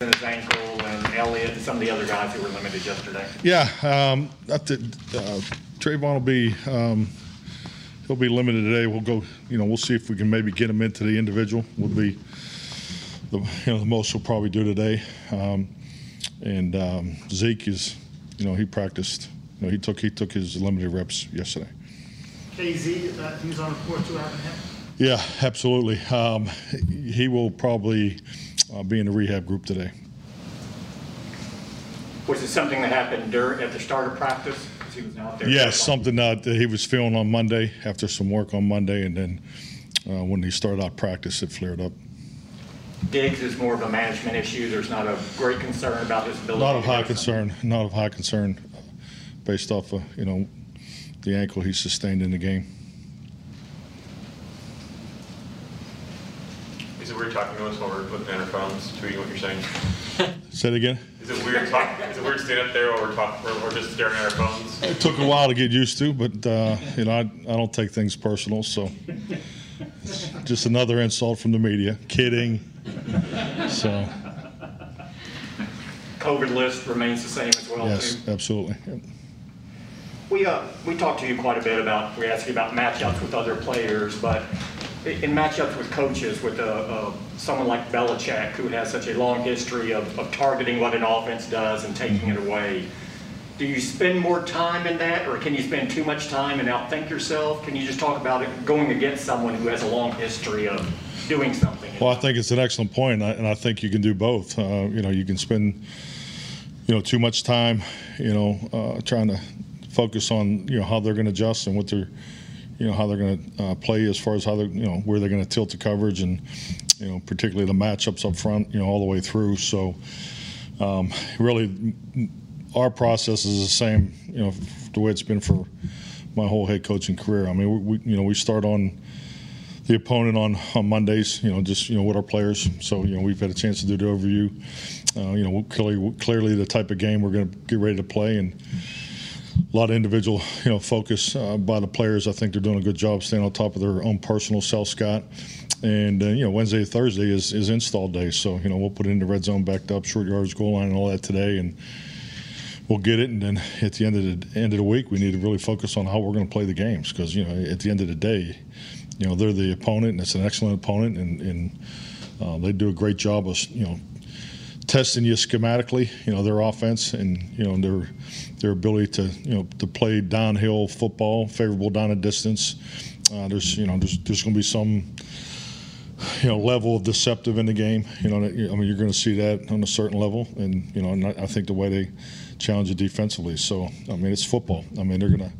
and his ankle and Elliott and some of the other guys who were limited yesterday. Yeah, um, I thi- uh, Trevon will be um, he'll be limited today. We'll go, you know, we'll see if we can maybe get him into the individual. Would be the you know the most we'll probably do today. Um, and um, Zeke is, you know, he practiced. You know, he took he took his limited reps yesterday. KZ, uh, he's on the court too, haven't him? Yeah, absolutely. Um, he will probably uh, be in the rehab group today. Was it something that happened during, at the start of practice? he was out there. Yes, something uh, that he was feeling on Monday after some work on Monday, and then uh, when he started out practice, it flared up. Diggs is more of a management issue. There's not a great concern about his ability. Not of high concern. Not of high concern, based off of you know the ankle he sustained in the game. Is it weird talking to us while we're looking at our phones, tweeting what you're saying? Say it again. Is it weird talk? Is it weird staying up there while we're talking, or, or just staring at our phones? It took a while to get used to, but uh, you know I, I don't take things personal, so it's just another insult from the media. Kidding. So COVID list remains the same as well, yes, too. absolutely. We, uh, we talked to you quite a bit about, we asked you about matchups with other players, but i- in matchups with coaches, with uh, uh, someone like Belichick, who has such a long history of, of targeting what an offense does and taking it away, do you spend more time in that, or can you spend too much time and outthink yourself? Can you just talk about it going against someone who has a long history of doing something? Well, I think it's an excellent point, and I, and I think you can do both. Uh, you know, you can spend, you know, too much time, you know, uh, trying to focus on, you know, how they're going to adjust and what they're, you know, how they're going to uh, play as far as how they're, you know, where they're going to tilt the coverage and, you know, particularly the matchups up front, you know, all the way through. So, um, really, our process is the same, you know, the way it's been for my whole head coaching career. I mean, we, we you know, we start on the opponent on, on Mondays, you know, just, you know, with our players. So, you know, we've had a chance to do the overview. Uh, you know, clearly, clearly the type of game we're going to get ready to play and a lot of individual, you know, focus uh, by the players. I think they're doing a good job staying on top of their own personal self-scout. And, uh, you know, Wednesday, Thursday is, is install day. So, you know, we'll put it in the red zone backed up, short yards, goal line, and all that today. And, we'll get it, and then at the end of the end of the week, we need to really focus on how we're going to play the games because you know at the end of the day, you know they're the opponent, and it's an excellent opponent, and, and uh, they do a great job of you know testing you schematically, you know their offense, and you know their their ability to you know to play downhill football, favorable down a distance. Uh, there's you know there's there's going to be some you know level of deceptive in the game. You know, I mean, you're going to see that on a certain level, and you know, and I think the way they challenge you defensively. So, I mean, it's football. I mean, they're going to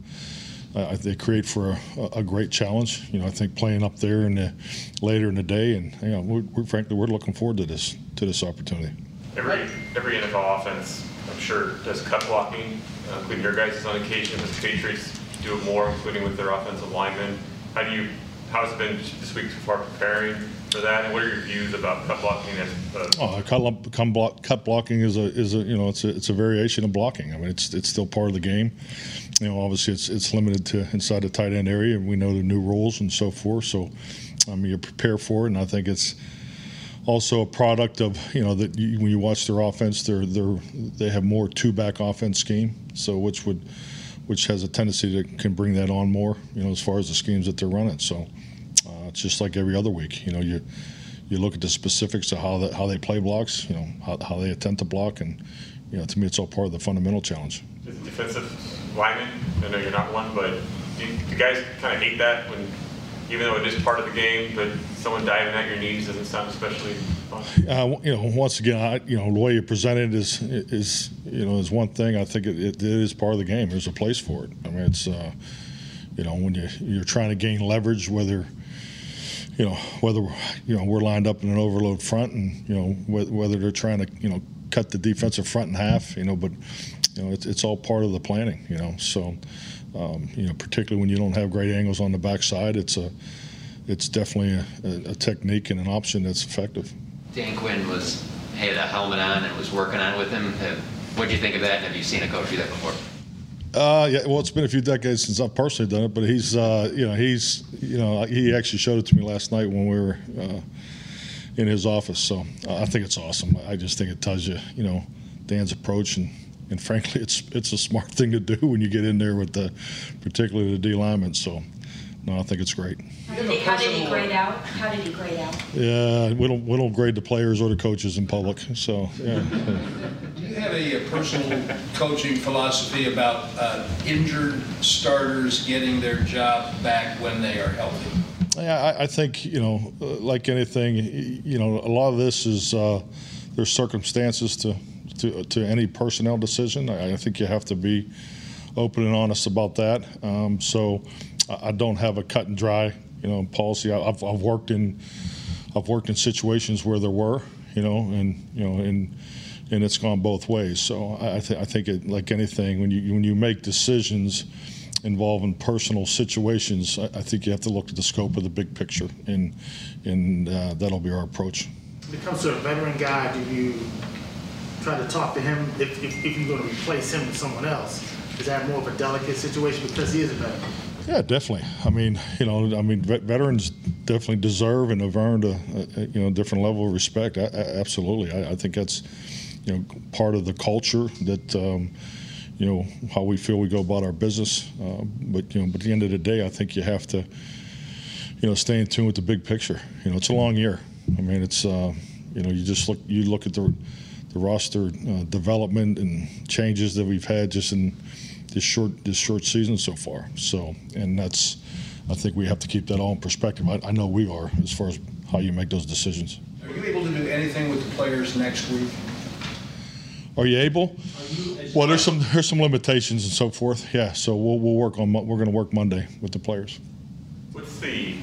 uh, they create for a, a great challenge. You know, I think playing up there in the later in the day, and you know, we're, we're frankly we're looking forward to this to this opportunity. Every every NFL offense, I'm sure, does cut blocking, uh, including your guys' on occasion. The Patriots do it more, including with their offensive linemen. How do you? How has it been this week so far preparing for that? And what are your views about cut blocking as uh, Oh, cut, block, cut blocking is a is a you know it's a it's a variation of blocking. I mean, it's it's still part of the game. You know, obviously it's it's limited to inside the tight end area, and we know the new rules and so forth. So, I mean, you prepare for it, and I think it's also a product of you know that you, when you watch their offense, they're they're they have more two back offense scheme, so which would which has a tendency to can bring that on more. You know, as far as the schemes that they're running. So, uh, it's just like every other week. You know, you you look at the specifics of how that how they play blocks, you know, how, how they attempt to block, and you know, to me, it's all part of the fundamental challenge. defensive lineman? I know you're not one, but do do guys kind of hate that when, even though it is part of the game, but someone diving at your knees doesn't sound especially fun? Uh, you know, once again, I, you know, the way you present it is is you know is one thing. I think it, it is part of the game. There's a place for it. I mean, it's uh, you know when you you're trying to gain leverage, whether you know whether you know we're lined up in an overload front, and you know whether they're trying to you know cut the defensive front in half, you know, but you know it's, it's all part of the planning, you know. So um, you know, particularly when you don't have great angles on the backside, it's a it's definitely a, a, technique and an option that's effective. Dan Quinn was had a helmet on and was working on it with him. What do you think of that? Have you seen a coach do that before? Uh, yeah, well, it's been a few decades since I've personally done it, but he's, uh, you know, he's, you know, he actually showed it to me last night when we were, uh, in his office. So uh, I think it's awesome. I just think it tells you, you know, Dan's approach and. And frankly, it's it's a smart thing to do when you get in there with the, particularly the D linemen. So, no, I think it's great. How did he, how did he grade out? How did he grade out? Yeah, we don't we don't grade the players or the coaches in public. So, yeah. Do you have a uh, personal coaching philosophy about uh, injured starters getting their job back when they are healthy? Yeah, I, I think you know, uh, like anything, you know, a lot of this is uh, there's circumstances to, to to any personnel decision. I, I think you have to be open and honest about that. Um, so I, I don't have a cut and dry, you know, policy. I, I've, I've worked in I've worked in situations where there were, you know, and you know, and and it's gone both ways. So I, I, th- I think it, like anything, when you when you make decisions involving personal situations, I, I think you have to look at the scope of the big picture, and and uh, that'll be our approach. When it comes to a veteran guy, do you try to talk to him if, if, if you're going to replace him with someone else? Is that more of a delicate situation because he is a veteran? Yeah, definitely. I mean, you know, I mean, vet- veterans definitely deserve and have earned a, a you know different level of respect. A- a- absolutely, I, I think that's you know part of the culture that um, you know how we feel we go about our business. Uh, but you know, but at the end of the day, I think you have to you know stay in tune with the big picture. You know, it's a long year. I mean, it's uh, you know you just look you look at the roster uh, development and changes that we've had just in this short this short season so far. So, and that's I think we have to keep that all in perspective. I, I know we are as far as how you make those decisions. Are you able to do anything with the players next week? Are you able? Well, there's some there's some limitations and so forth. Yeah, so we'll, we'll work on we're going to work Monday with the players. What's the,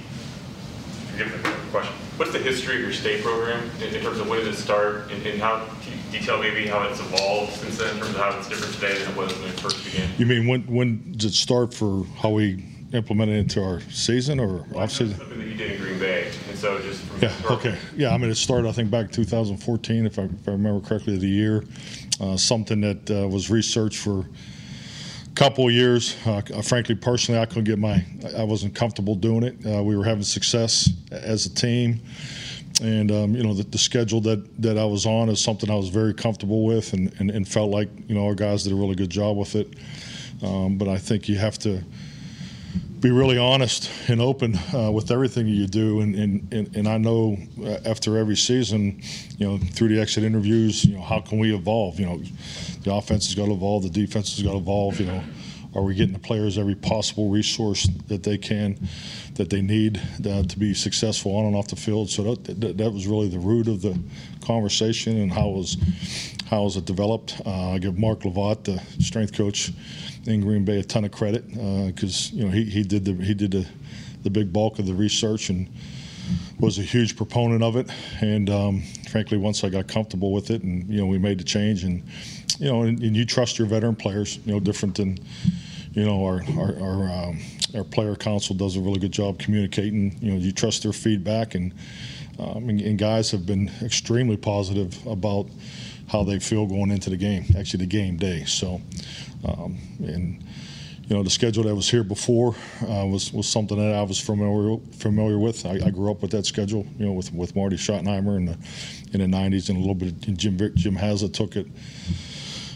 forgive the question, what's the history of your state program in in terms of when did it start and and how, can you detail maybe how it's evolved since then in terms of how it's different today than it was when it first began? You mean when when does it start for how we implement it into our season or off season? Something that you did in Green Bay, and so just. Yeah, okay. Yeah, I mean, it started, I think, back in 2014, if I, if I remember correctly, the year. Uh, something that uh, was researched for a couple of years. Uh, frankly, personally, I couldn't get my, I wasn't comfortable doing it. Uh, we were having success as a team. And, um, you know, the, the schedule that, that I was on is something I was very comfortable with and, and, and felt like, you know, our guys did a really good job with it. Um, but I think you have to, be really honest and open uh, with everything you do. And, and, and, and I know uh, after every season, you know, through the exit interviews, you know, how can we evolve? You know, the offense has got to evolve, the defense has got to evolve. You know, are we getting the players every possible resource that they can, that they need uh, to be successful on and off the field? So that, that, that was really the root of the conversation and how was how was it developed. Uh, I give Mark Lovat, the strength coach in Green Bay, a ton of credit because you know he, he did the he did the, the big bulk of the research and was a huge proponent of it. And um, frankly, once I got comfortable with it, and you know we made the change, and you know, and, and you trust your veteran players, you know, different than you know our our our, um, our player council does a really good job communicating. You know, you trust their feedback, and um, and, and guys have been extremely positive about how they feel going into the game, actually the game day. So, um, and you know, the schedule that was here before uh, was was something that I was familiar familiar with. I, I grew up with that schedule, you know, with with Marty Schottenheimer in the in the '90s, and a little bit. Jim Jim Haslett took it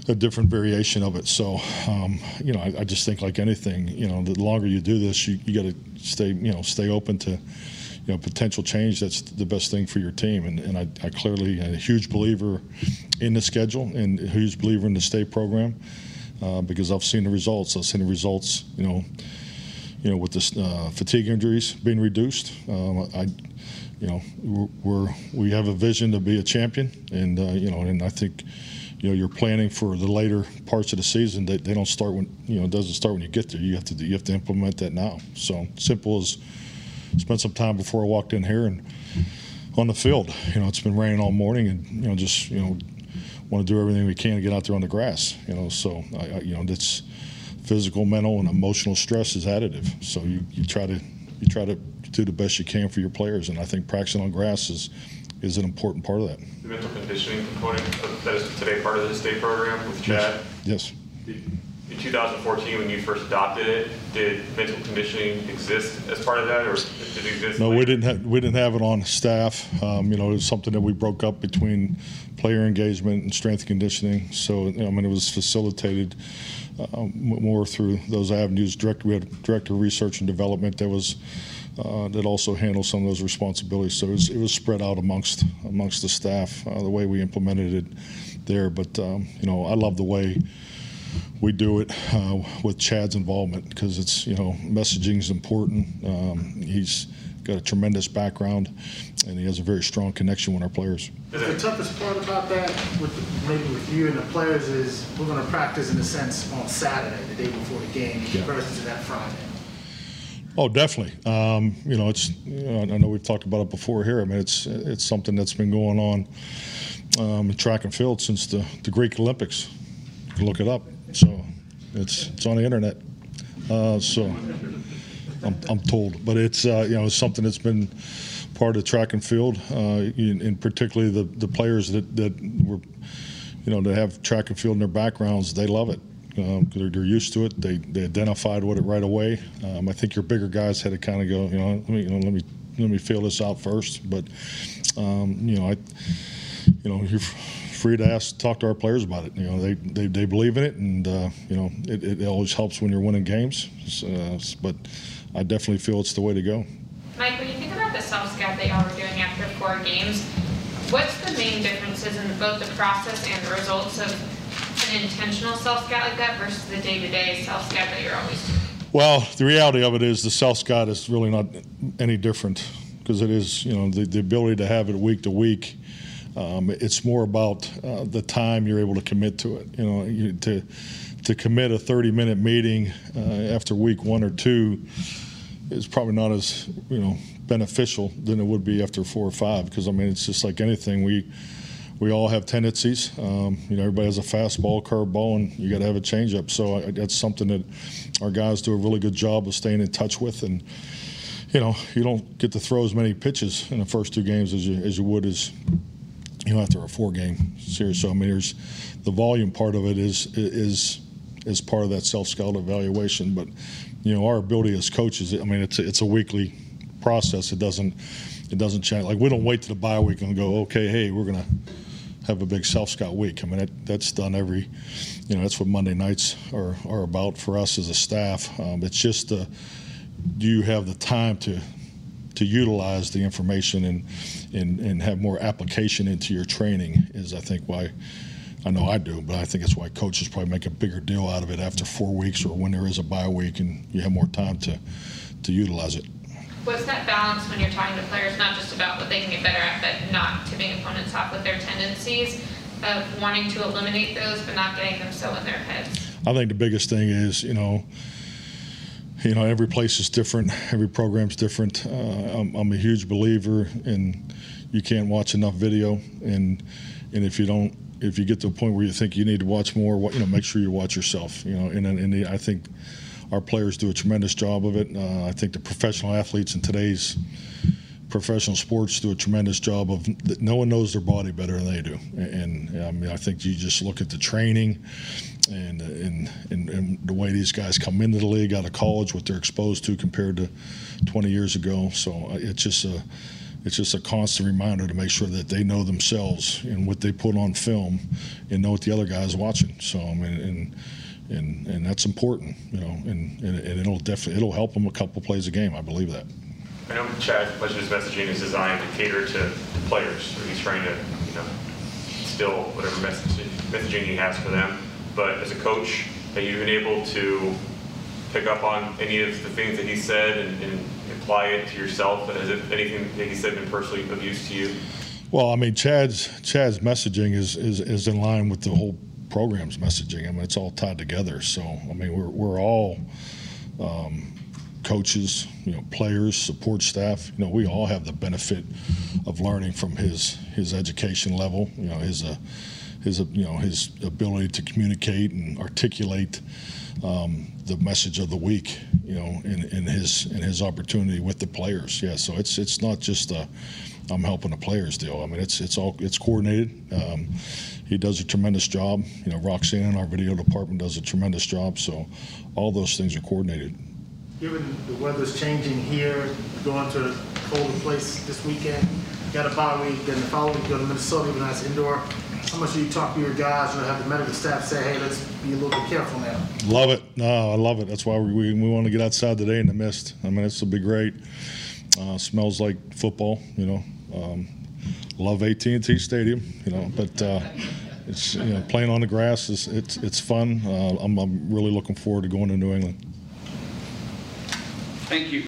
a different variation of it. So, um, you know, I, I just think like anything, you know, the longer you do this, you, you got to stay, you know, stay open to, you know, potential change. That's the best thing for your team. And, and I, I clearly am a huge believer in the schedule and a huge believer in the state program uh, because I've seen the results. I've seen the results, you know, you know, with this uh, fatigue injuries being reduced. Um, I, you know, we're, we're we have a vision to be a champion, and uh, you know, and I think you know you're planning for the later parts of the season they, they don't start when you know it doesn't start when you get there. You have to you have to implement that now. So simple as spent some time before I walked in here and on the field. You know it's been raining all morning and you know just you know want to do everything we can to get out there on the grass you know. So I, I, you know that's physical mental and emotional stress is additive. So you, you try to you try to do the best you can for your players. And I think practicing on grass is is an important part of that The mental conditioning component, of- that is today part of the state program with Chad? yes Did in 2014, when you first adopted it, did mental conditioning exist as part of that, or did it exist? No, we didn't have, we didn't have it on staff. Um, you know, it was something that we broke up between player engagement and strength conditioning. So, I mean, it was facilitated uh, more through those avenues. Direct, we had director of research and development that was uh, that also handled some of those responsibilities. So it was, it was spread out amongst amongst the staff uh, the way we implemented it there. But um, you know, I love the way we do it uh, with Chad's involvement because it's you know messaging is important. Um, he's got a tremendous background, and he has a very strong connection with our players. The toughest part about that, with the, maybe with you and the players, is we're going to practice in a sense on Saturday, the day before the game, Yeah. versus that Friday. Oh, definitely. Um, you know, it's. You know, I know we've talked about it before here. I mean, it's it's something that's been going on um, in track and field since the, the Greek Olympics. You can look it up. So it's it's on the internet. Uh, so I'm, I'm told, but it's uh, you know it's something that's been part of track and field, uh, in particularly the the players that that were you know, to have track and field in their backgrounds, they love it. Um, they're, they're used to it. They, they identified with it right away. Um, I think your bigger guys had to kind of go, you know, let me, you know, let me, let me feel this out first. But, um, you know, I, you know, you're free to ask, talk to our players about it. You know, they, they, they believe in it, and uh, you know, it, it always helps when you're winning games. Uh, but I definitely feel it's the way to go. Mike, when you think about the self-scout that y'all were doing after four games, what's the main differences in both the process and the results of an intentional self-scout like that versus the day-to-day self-scout that you're always doing? Well, the reality of it is the self scout is really not any different because it is, you know, the, the ability to have it week to week. Um, it's more about uh, the time you're able to commit to it. You know, you, to to commit a 30 minute meeting uh, after week one or two is probably not as you know beneficial than it would be after four or five because I mean it's just like anything we we all have tendencies. Um, you know, everybody has a fastball, curveball, and you got to have a changeup. So I, that's something that our guys do a really good job of staying in touch with. And you know, you don't get to throw as many pitches in the first two games as you as you would as you know after a four-game series. So I mean, there's the volume part of it is is is part of that self-scout evaluation. But you know, our ability as coaches, I mean, it's a, it's a weekly process. It doesn't it doesn't change. Like we don't wait to the bye week and go, okay, hey, we're gonna have a big self scout week. I mean, that, that's done every, you know, that's what Monday nights are, are about for us as a staff. Um, it's just, uh, do you have the time to to utilize the information and, and and have more application into your training? Is I think why. I know I do, but I think it's why coaches probably make a bigger deal out of it after four weeks or when there is a bye week and you have more time to, to utilize it. What's that balance when you're talking to players, not just about what they can get better at, but not tipping opponents off with their tendencies of wanting to eliminate those, but not getting them so in their heads? I think the biggest thing is, you know, you know, every place is different, every program's different. Uh, I'm, I'm a huge believer in you can't watch enough video, and and if you don't, if you get to a point where you think you need to watch more, you know, make sure you watch yourself. You know, and and the, I think our players do a tremendous job of it. Uh, I think the professional athletes in today's professional sports do a tremendous job of no one knows their body better than they do. And, and I mean I think you just look at the training and, and and and the way these guys come into the league out of college what they're exposed to compared to 20 years ago. So uh, it's just a it's just a constant reminder to make sure that they know themselves and what they put on film and know what the other guys watching. So I mean and and, and that's important, you know, and, and, and it'll definitely it'll help them a couple plays a game. I believe that. I know Chad, messaging is designed to cater to players, he's trying to, you know, instill whatever message, messaging he has for them. But as a coach, have you been able to pick up on any of the things that he said and, and apply it to yourself? And has it, anything that he said been personally of use to you? Well, I mean, Chad's Chad's messaging is, is, is in line with the whole program's messaging. I mean, it's all tied together. So, I mean, we're, we're all um, coaches, you know, players, support staff. You know, we all have the benefit of learning from his his education level. You know, his uh, his you know his ability to communicate and articulate um, the message of the week. you know, in, in his in his opportunity with the players. Yeah, so it's it's not just a I'm helping the players deal. I mean, it's it's all it's coordinated. Um, he does a tremendous job. You know, Roxanne, our video department, does a tremendous job. So all those things are coordinated. Given the weather's changing here, going to a colder place this weekend, got a bye week, then the following week go to Minnesota, even though it's indoor. How much do you talk to your guys or have the medical staff say, hey, let's be a little bit careful now? Love it. No, I love it. That's why we, we, we want to get outside today in the mist. I mean, it's will be great. Uh, smells like football, you know. Um, love AT&T Stadium, you know, but uh, it's you know playing on the grass is it's it's fun. Uh, I'm, I'm really looking forward to going to New England. Thank you.